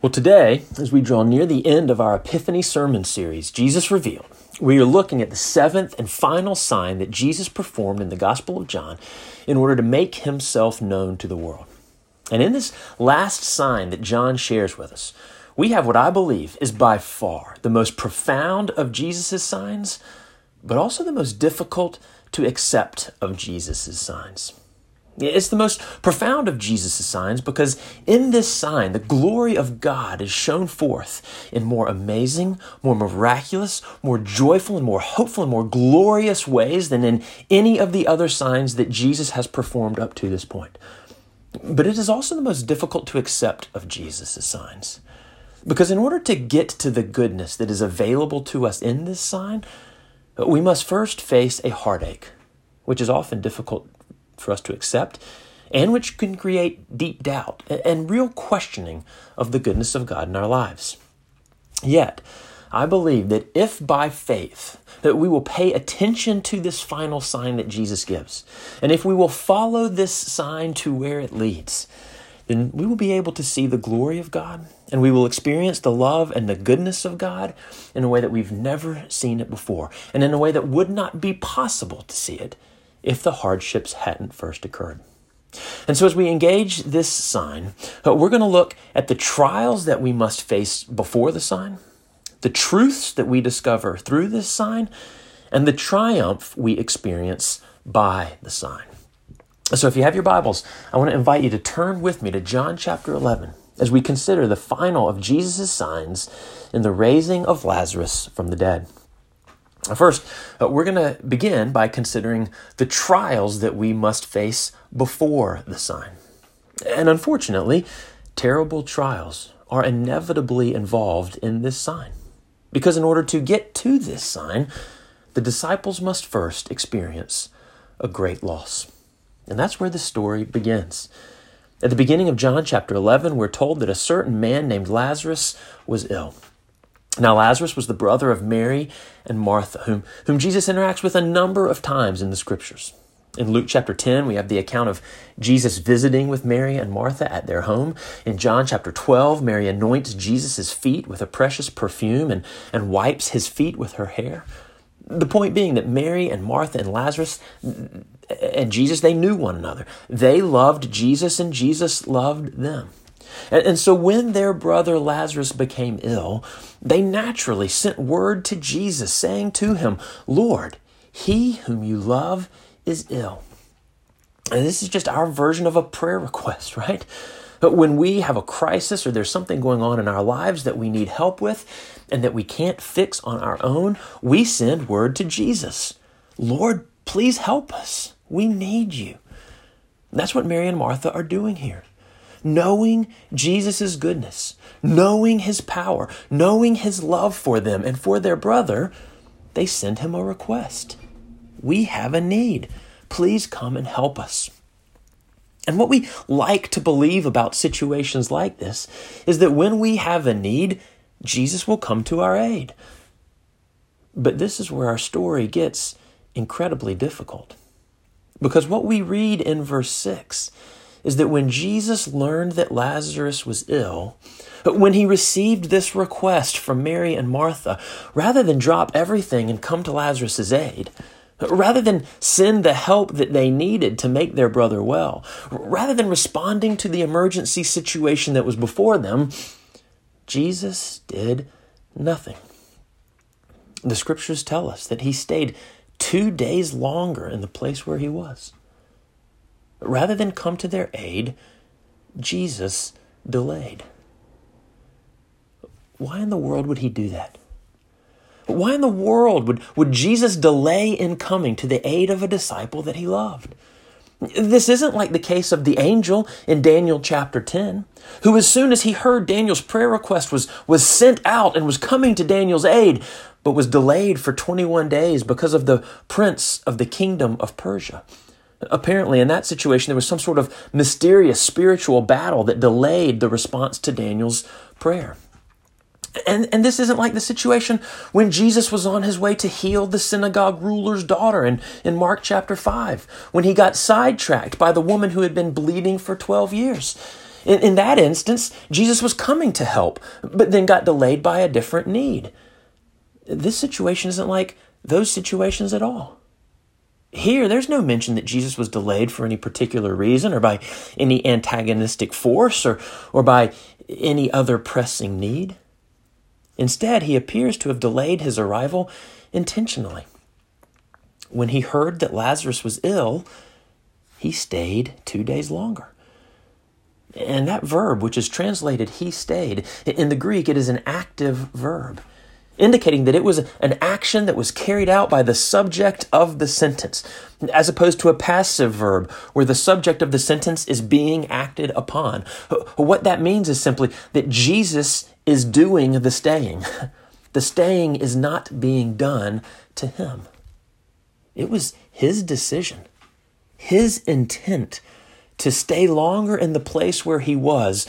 Well, today, as we draw near the end of our Epiphany sermon series, Jesus Revealed, we are looking at the seventh and final sign that Jesus performed in the Gospel of John in order to make himself known to the world. And in this last sign that John shares with us, we have what I believe is by far the most profound of Jesus' signs, but also the most difficult to accept of Jesus' signs. It's the most profound of Jesus' signs because in this sign, the glory of God is shown forth in more amazing, more miraculous, more joyful, and more hopeful, and more glorious ways than in any of the other signs that Jesus has performed up to this point. But it is also the most difficult to accept of Jesus' signs. Because in order to get to the goodness that is available to us in this sign, we must first face a heartache, which is often difficult for us to accept, and which can create deep doubt and real questioning of the goodness of God in our lives. Yet, I believe that if by faith that we will pay attention to this final sign that Jesus gives, and if we will follow this sign to where it leads, then we will be able to see the glory of God and we will experience the love and the goodness of God in a way that we've never seen it before and in a way that would not be possible to see it if the hardships hadn't first occurred. And so, as we engage this sign, uh, we're going to look at the trials that we must face before the sign, the truths that we discover through this sign, and the triumph we experience by the sign. So, if you have your Bibles, I want to invite you to turn with me to John chapter 11 as we consider the final of Jesus' signs in the raising of Lazarus from the dead. First, uh, we're going to begin by considering the trials that we must face before the sign. And unfortunately, terrible trials are inevitably involved in this sign. Because in order to get to this sign, the disciples must first experience a great loss. And that's where the story begins. At the beginning of John chapter 11, we're told that a certain man named Lazarus was ill. Now, Lazarus was the brother of Mary and Martha, whom, whom Jesus interacts with a number of times in the scriptures. In Luke chapter 10, we have the account of Jesus visiting with Mary and Martha at their home. In John chapter 12, Mary anoints Jesus' feet with a precious perfume and, and wipes his feet with her hair. The point being that Mary and Martha and Lazarus and Jesus, they knew one another. They loved Jesus and Jesus loved them. And, and so when their brother Lazarus became ill, they naturally sent word to Jesus, saying to him, Lord, he whom you love is ill. And this is just our version of a prayer request, right? But when we have a crisis or there's something going on in our lives that we need help with and that we can't fix on our own, we send word to Jesus. Lord, please help us. We need you. that's what Mary and Martha are doing here knowing Jesus' goodness, knowing his power, knowing his love for them and for their brother, they send him a request. We have a need. Please come and help us. And what we like to believe about situations like this is that when we have a need, Jesus will come to our aid. But this is where our story gets incredibly difficult. Because what we read in verse 6 is that when Jesus learned that Lazarus was ill, but when he received this request from Mary and Martha, rather than drop everything and come to Lazarus' aid, rather than send the help that they needed to make their brother well, rather than responding to the emergency situation that was before them, Jesus did nothing. The scriptures tell us that he stayed two days longer in the place where he was. Rather than come to their aid, Jesus delayed. Why in the world would he do that? Why in the world would, would Jesus delay in coming to the aid of a disciple that he loved? This isn't like the case of the angel in Daniel chapter 10, who, as soon as he heard Daniel's prayer request, was, was sent out and was coming to Daniel's aid, but was delayed for 21 days because of the prince of the kingdom of Persia. Apparently, in that situation, there was some sort of mysterious spiritual battle that delayed the response to Daniel's prayer. And, and this isn't like the situation when Jesus was on his way to heal the synagogue ruler's daughter in, in Mark chapter 5, when he got sidetracked by the woman who had been bleeding for 12 years. In, in that instance, Jesus was coming to help, but then got delayed by a different need. This situation isn't like those situations at all. Here, there's no mention that Jesus was delayed for any particular reason or by any antagonistic force or, or by any other pressing need. Instead, he appears to have delayed his arrival intentionally. When he heard that Lazarus was ill, he stayed two days longer. And that verb, which is translated he stayed, in the Greek, it is an active verb, indicating that it was an action that was carried out by the subject of the sentence, as opposed to a passive verb where the subject of the sentence is being acted upon. What that means is simply that Jesus is doing the staying. The staying is not being done to him. It was his decision, his intent to stay longer in the place where he was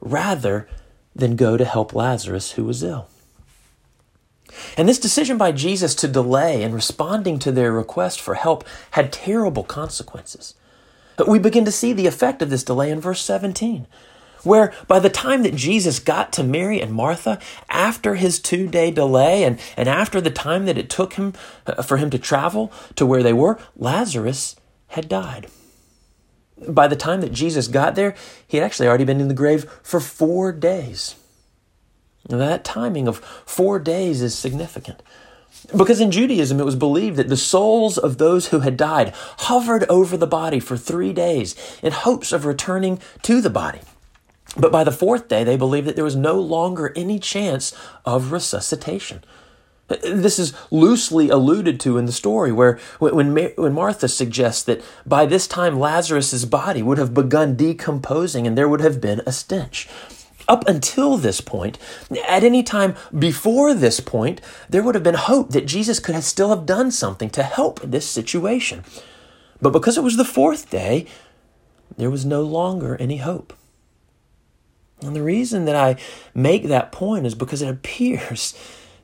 rather than go to help Lazarus who was ill. And this decision by Jesus to delay in responding to their request for help had terrible consequences. But we begin to see the effect of this delay in verse 17, where by the time that Jesus got to Mary and Martha, after his two day delay and, and after the time that it took him uh, for him to travel to where they were, Lazarus had died by the time that Jesus got there, he had actually already been in the grave for four days. That timing of four days is significant. Because in Judaism, it was believed that the souls of those who had died hovered over the body for three days in hopes of returning to the body. But by the fourth day, they believed that there was no longer any chance of resuscitation. This is loosely alluded to in the story, where when, when Martha suggests that by this time Lazarus' body would have begun decomposing and there would have been a stench. Up until this point, at any time before this point, there would have been hope that Jesus could have still have done something to help this situation. But because it was the fourth day, there was no longer any hope. And the reason that I make that point is because it appears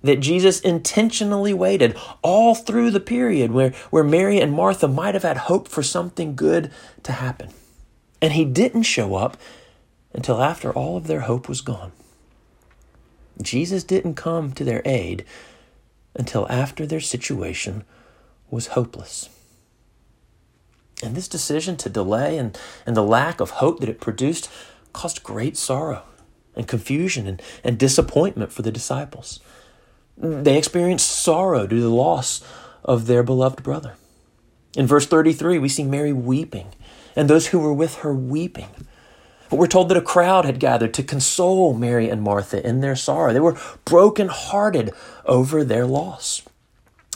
that Jesus intentionally waited all through the period where, where Mary and Martha might have had hope for something good to happen. And he didn't show up until after all of their hope was gone. Jesus didn't come to their aid until after their situation was hopeless. And this decision to delay and, and the lack of hope that it produced caused great sorrow and confusion and, and disappointment for the disciples. They experienced sorrow due to the loss of their beloved brother. In verse 33, we see Mary weeping, and those who were with her weeping. But we're told that a crowd had gathered to console Mary and Martha in their sorrow. They were brokenhearted over their loss.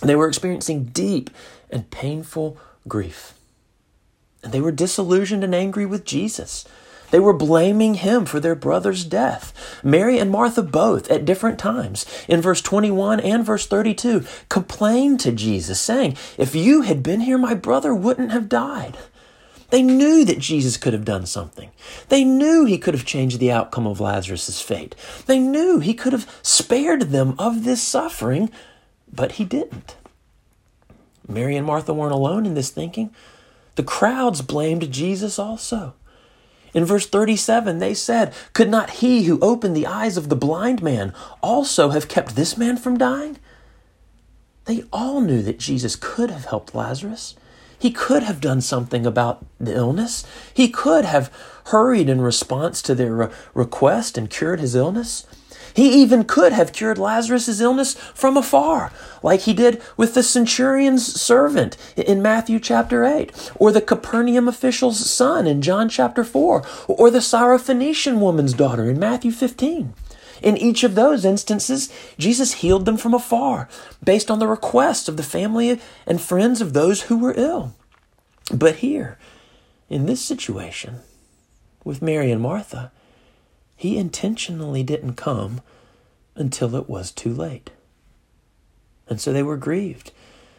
They were experiencing deep and painful grief. And they were disillusioned and angry with Jesus they were blaming him for their brother's death. Mary and Martha both, at different times, in verse 21 and verse 32, complained to Jesus, saying, If you had been here, my brother wouldn't have died. They knew that Jesus could have done something. They knew he could have changed the outcome of Lazarus' fate. They knew he could have spared them of this suffering, but he didn't. Mary and Martha weren't alone in this thinking. The crowds blamed Jesus also. In verse 37, they said, Could not he who opened the eyes of the blind man also have kept this man from dying? They all knew that Jesus could have helped Lazarus. He could have done something about the illness. He could have hurried in response to their request and cured his illness. He even could have cured Lazarus' illness from afar, like he did with the centurion's servant in Matthew chapter 8, or the Capernaum official's son in John chapter 4, or the Syrophoenician woman's daughter in Matthew 15. In each of those instances, Jesus healed them from afar, based on the requests of the family and friends of those who were ill. But here, in this situation, with Mary and Martha, he intentionally didn't come until it was too late. And so they were grieved,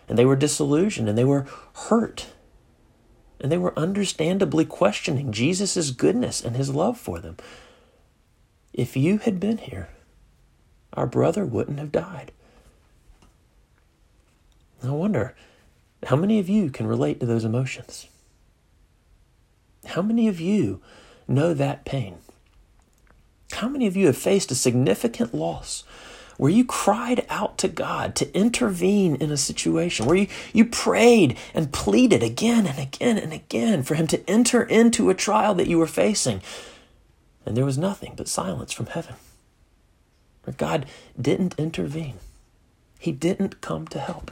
and they were disillusioned, and they were hurt, and they were understandably questioning Jesus' goodness and his love for them. If you had been here, our brother wouldn't have died. I wonder how many of you can relate to those emotions? How many of you know that pain? How many of you have faced a significant loss where you cried out to God to intervene in a situation, where you, you prayed and pleaded again and again and again for Him to enter into a trial that you were facing, and there was nothing but silence from heaven? Where God didn't intervene, He didn't come to help.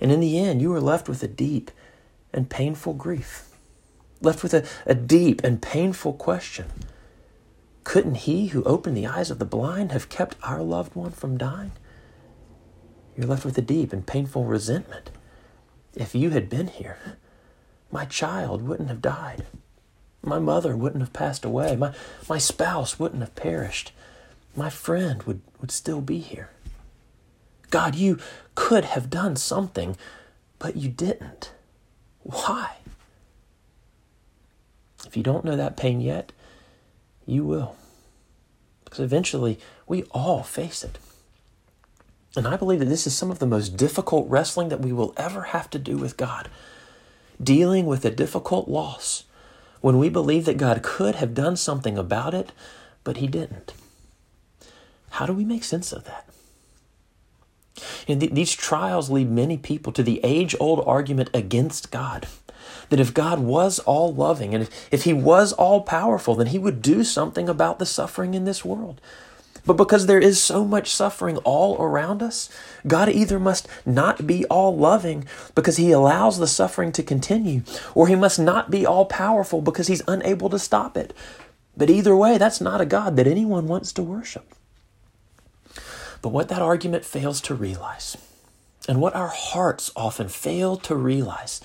And in the end, you were left with a deep and painful grief, left with a, a deep and painful question couldn't he who opened the eyes of the blind have kept our loved one from dying? You're left with a deep and painful resentment. If you had been here, my child wouldn't have died. My mother wouldn't have passed away. My, my spouse wouldn't have perished. My friend would, would still be here. God, you could have done something, but you didn't. Why? If you don't know that pain yet, you will. Because eventually we all face it. And I believe that this is some of the most difficult wrestling that we will ever have to do with God. Dealing with a difficult loss when we believe that God could have done something about it, but He didn't. How do we make sense of that? And th- these trials lead many people to the age old argument against God that if God was all loving and if, if He was all powerful, then He would do something about the suffering in this world. But because there is so much suffering all around us, God either must not be all loving because He allows the suffering to continue, or He must not be all powerful because He's unable to stop it. But either way, that's not a God that anyone wants to worship. But what that argument fails to realize, and what our hearts often fail to realize,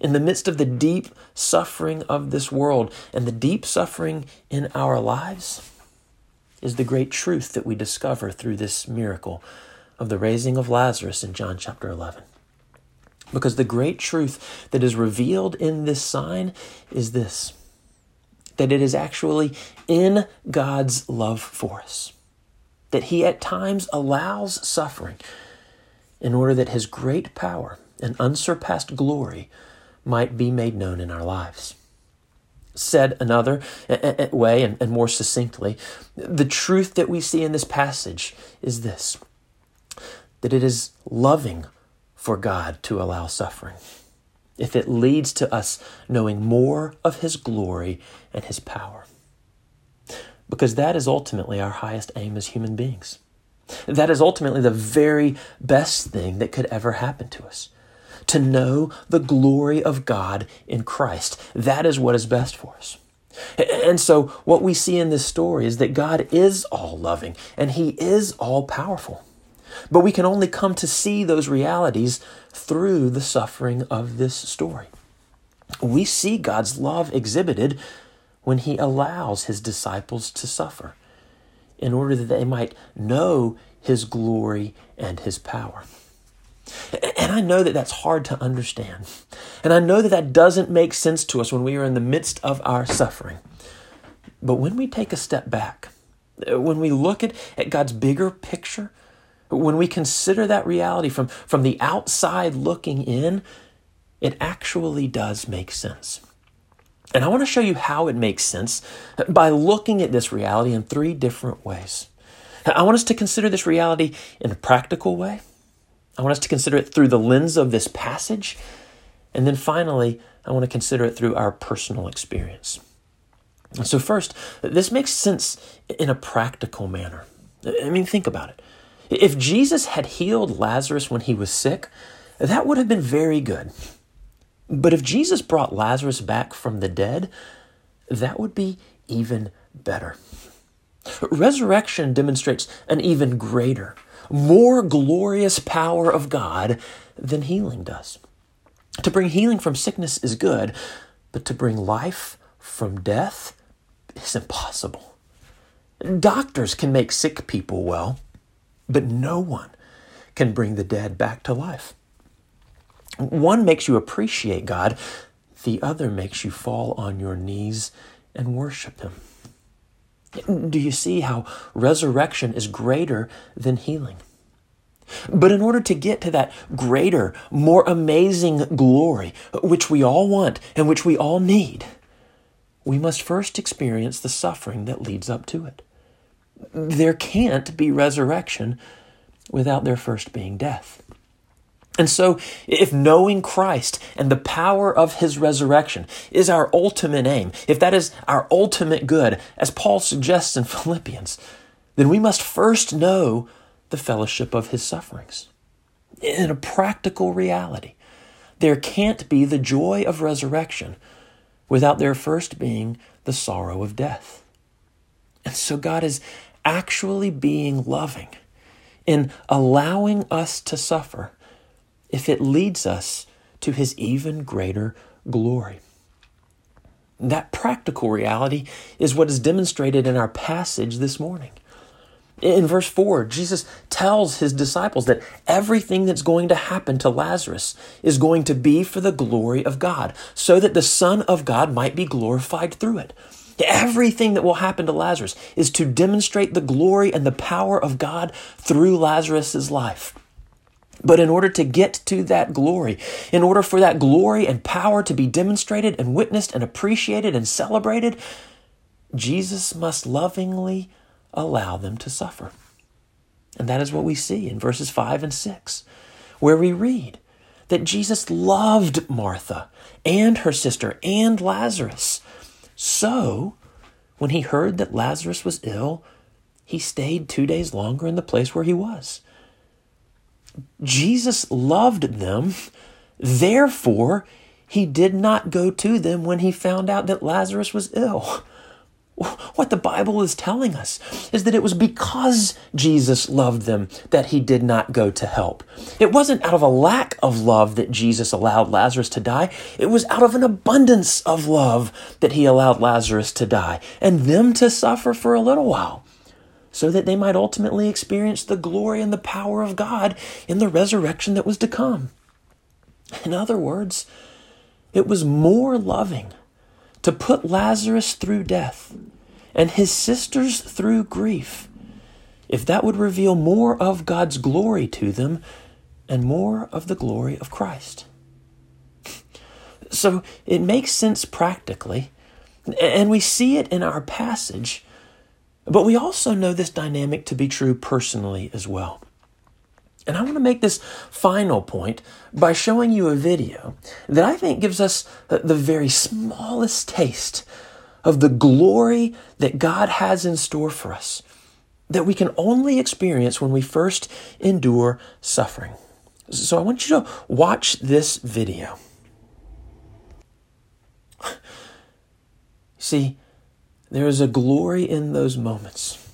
in the midst of the deep suffering of this world and the deep suffering in our lives is the great truth that we discover through this miracle of the raising of Lazarus in John chapter 11. Because the great truth that is revealed in this sign is this that it is actually in God's love for us, that He at times allows suffering in order that His great power and unsurpassed glory might be made known in our lives. Said another way and more succinctly, the truth that we see in this passage is this that it is loving for God to allow suffering if it leads to us knowing more of His glory and His power. Because that is ultimately our highest aim as human beings. That is ultimately the very best thing that could ever happen to us to know the glory of God in Christ. That is what is best for us. And so, what we see in this story is that God is all loving and He is all powerful. But we can only come to see those realities through the suffering of this story. We see God's love exhibited when He allows His disciples to suffer in order that they might know His glory and His power. And I know that that's hard to understand. And I know that that doesn't make sense to us when we are in the midst of our suffering. But when we take a step back, when we look at, at God's bigger picture, when we consider that reality from, from the outside looking in, it actually does make sense. And I want to show you how it makes sense by looking at this reality in three different ways. I want us to consider this reality in a practical way. I want us to consider it through the lens of this passage. And then finally, I want to consider it through our personal experience. So, first, this makes sense in a practical manner. I mean, think about it. If Jesus had healed Lazarus when he was sick, that would have been very good. But if Jesus brought Lazarus back from the dead, that would be even better. Resurrection demonstrates an even greater, more glorious power of God than healing does. To bring healing from sickness is good, but to bring life from death is impossible. Doctors can make sick people well, but no one can bring the dead back to life. One makes you appreciate God, the other makes you fall on your knees and worship Him. Do you see how resurrection is greater than healing? But in order to get to that greater, more amazing glory, which we all want and which we all need, we must first experience the suffering that leads up to it. There can't be resurrection without there first being death. And so, if knowing Christ and the power of his resurrection is our ultimate aim, if that is our ultimate good, as Paul suggests in Philippians, then we must first know the fellowship of his sufferings. In a practical reality, there can't be the joy of resurrection without there first being the sorrow of death. And so, God is actually being loving in allowing us to suffer if it leads us to his even greater glory. That practical reality is what is demonstrated in our passage this morning. In verse 4, Jesus tells his disciples that everything that's going to happen to Lazarus is going to be for the glory of God, so that the Son of God might be glorified through it. Everything that will happen to Lazarus is to demonstrate the glory and the power of God through Lazarus' life. But in order to get to that glory, in order for that glory and power to be demonstrated and witnessed and appreciated and celebrated, Jesus must lovingly allow them to suffer. And that is what we see in verses 5 and 6, where we read that Jesus loved Martha and her sister and Lazarus. So, when he heard that Lazarus was ill, he stayed two days longer in the place where he was. Jesus loved them, therefore, he did not go to them when he found out that Lazarus was ill. What the Bible is telling us is that it was because Jesus loved them that he did not go to help. It wasn't out of a lack of love that Jesus allowed Lazarus to die. It was out of an abundance of love that he allowed Lazarus to die and them to suffer for a little while so that they might ultimately experience the glory and the power of God in the resurrection that was to come. In other words, it was more loving to put Lazarus through death and his sisters through grief, if that would reveal more of God's glory to them and more of the glory of Christ. So it makes sense practically, and we see it in our passage, but we also know this dynamic to be true personally as well. And I want to make this final point by showing you a video that I think gives us the very smallest taste of the glory that God has in store for us that we can only experience when we first endure suffering. So I want you to watch this video. See, there is a glory in those moments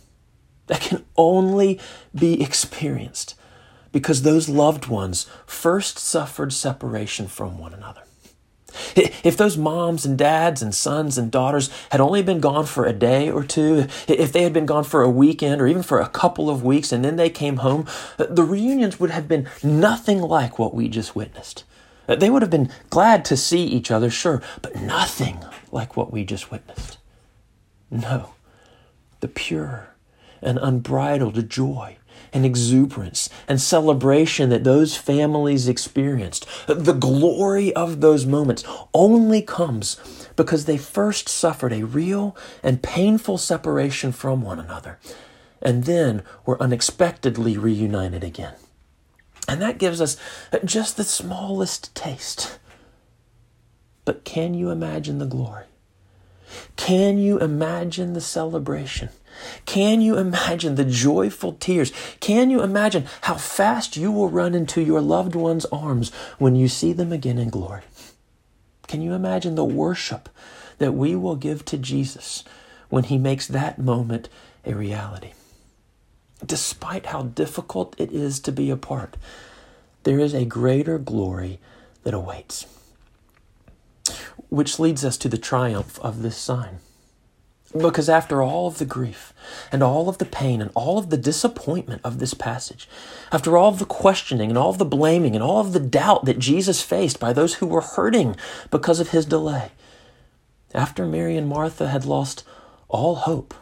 that can only be experienced because those loved ones first suffered separation from one another. If those moms and dads and sons and daughters had only been gone for a day or two, if they had been gone for a weekend or even for a couple of weeks and then they came home, the reunions would have been nothing like what we just witnessed. They would have been glad to see each other, sure, but nothing like what we just witnessed. No, the pure and unbridled joy and exuberance and celebration that those families experienced. The glory of those moments only comes because they first suffered a real and painful separation from one another and then were unexpectedly reunited again. And that gives us just the smallest taste. But can you imagine the glory? Can you imagine the celebration? Can you imagine the joyful tears? Can you imagine how fast you will run into your loved one's arms when you see them again in glory? Can you imagine the worship that we will give to Jesus when he makes that moment a reality? Despite how difficult it is to be apart, there is a greater glory that awaits. Which leads us to the triumph of this sign. Because after all of the grief and all of the pain and all of the disappointment of this passage, after all of the questioning and all of the blaming and all of the doubt that Jesus faced by those who were hurting because of his delay, after Mary and Martha had lost all hope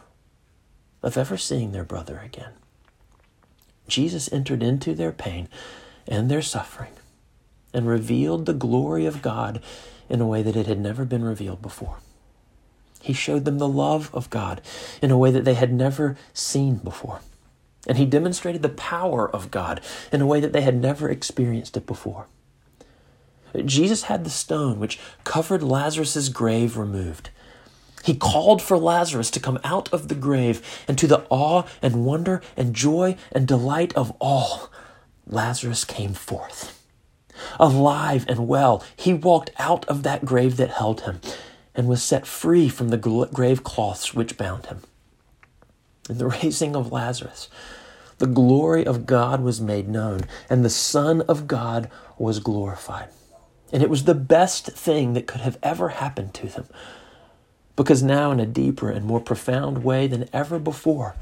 of ever seeing their brother again, Jesus entered into their pain and their suffering and revealed the glory of God in a way that it had never been revealed before. He showed them the love of God in a way that they had never seen before. And he demonstrated the power of God in a way that they had never experienced it before. Jesus had the stone which covered Lazarus's grave removed. He called for Lazarus to come out of the grave, and to the awe and wonder and joy and delight of all, Lazarus came forth. Alive and well, he walked out of that grave that held him and was set free from the grave cloths which bound him. In the raising of Lazarus, the glory of God was made known, and the Son of God was glorified. And it was the best thing that could have ever happened to them. Because now, in a deeper and more profound way than ever before,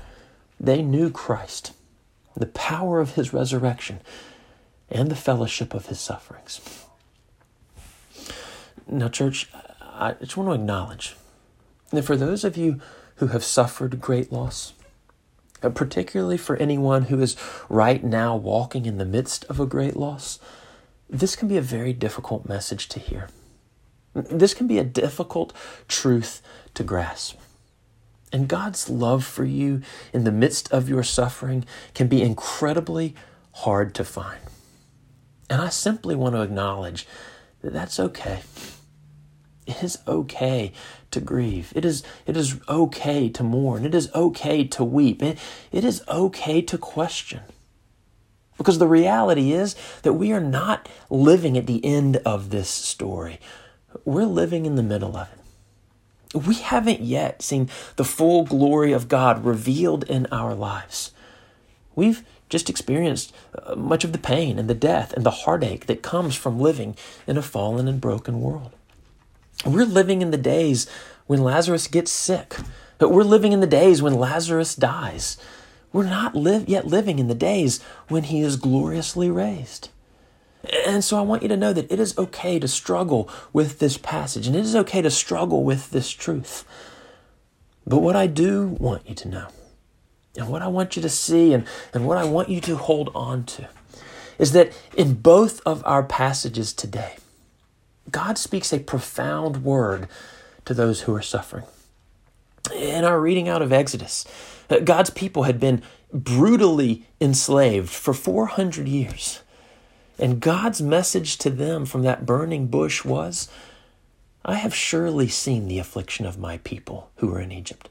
they knew Christ, the power of his resurrection, and the fellowship of his sufferings. Now, church, I just want to acknowledge that for those of you who have suffered great loss, uh, particularly for anyone who is right now walking in the midst of a great loss, this can be a very difficult message to hear. This can be a difficult truth to grasp. And God's love for you in the midst of your suffering can be incredibly hard to find. And I simply want to acknowledge that that's okay. It is okay to grieve. It is, it is okay to mourn. It is okay to weep. It, it is okay to question. Because the reality is that we are not living at the end of this story. We're living in the middle of it. We haven't yet seen the full glory of God revealed in our lives. We've just experienced uh, much of the pain and the death and the heartache that comes from living in a fallen and broken world. We're living in the days when Lazarus gets sick. but We're living in the days when Lazarus dies. We're not live, yet living in the days when he is gloriously raised. And so I want you to know that it is okay to struggle with this passage, and it is okay to struggle with this truth. But what I do want you to know, and what I want you to see, and, and what I want you to hold on to, is that in both of our passages today, God speaks a profound word to those who are suffering. In our reading out of Exodus, uh, God's people had been brutally enslaved for 400 years. And God's message to them from that burning bush was I have surely seen the affliction of my people who are in Egypt,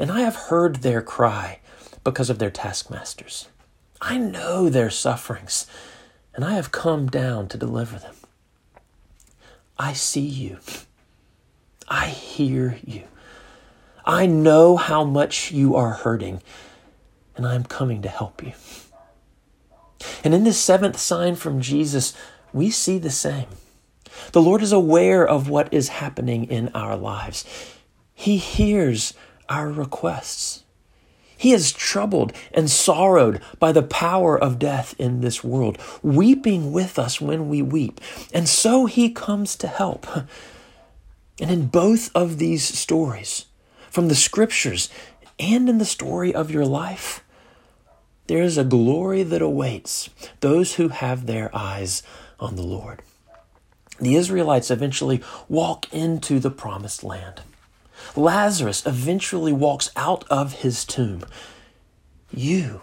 and I have heard their cry because of their taskmasters. I know their sufferings, and I have come down to deliver them. I see you. I hear you. I know how much you are hurting, and I am coming to help you. And in this seventh sign from Jesus, we see the same. The Lord is aware of what is happening in our lives. He hears our requests. He is troubled and sorrowed by the power of death in this world, weeping with us when we weep. And so he comes to help. And in both of these stories, from the scriptures and in the story of your life, there is a glory that awaits those who have their eyes on the Lord. The Israelites eventually walk into the promised land. Lazarus eventually walks out of his tomb. You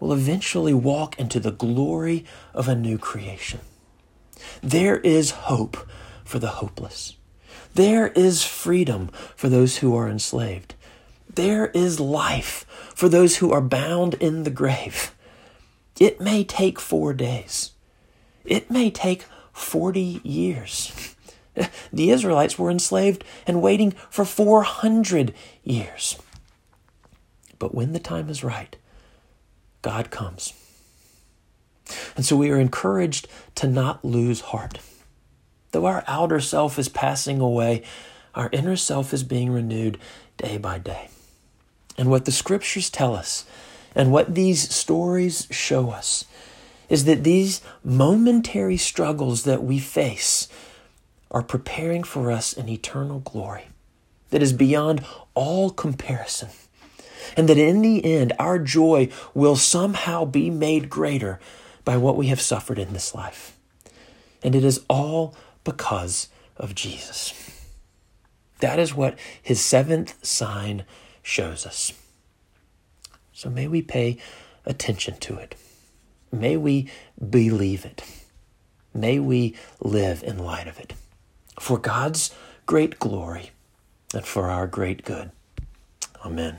will eventually walk into the glory of a new creation. There is hope for the hopeless. There is freedom for those who are enslaved. There is life for those who are bound in the grave. It may take four days. It may take 40 years. The Israelites were enslaved and waiting for 400 years. But when the time is right, God comes. And so we are encouraged to not lose heart. Though our outer self is passing away, our inner self is being renewed day by day. And what the scriptures tell us and what these stories show us is that these momentary struggles that we face are preparing for us an eternal glory that is beyond all comparison, and that in the end, our joy will somehow be made greater by what we have suffered in this life. And it is all because of Jesus. That is what his seventh sign shows us. So may we pay attention to it. May we believe it. May we live in light of it for God's great glory and for our great good. Amen.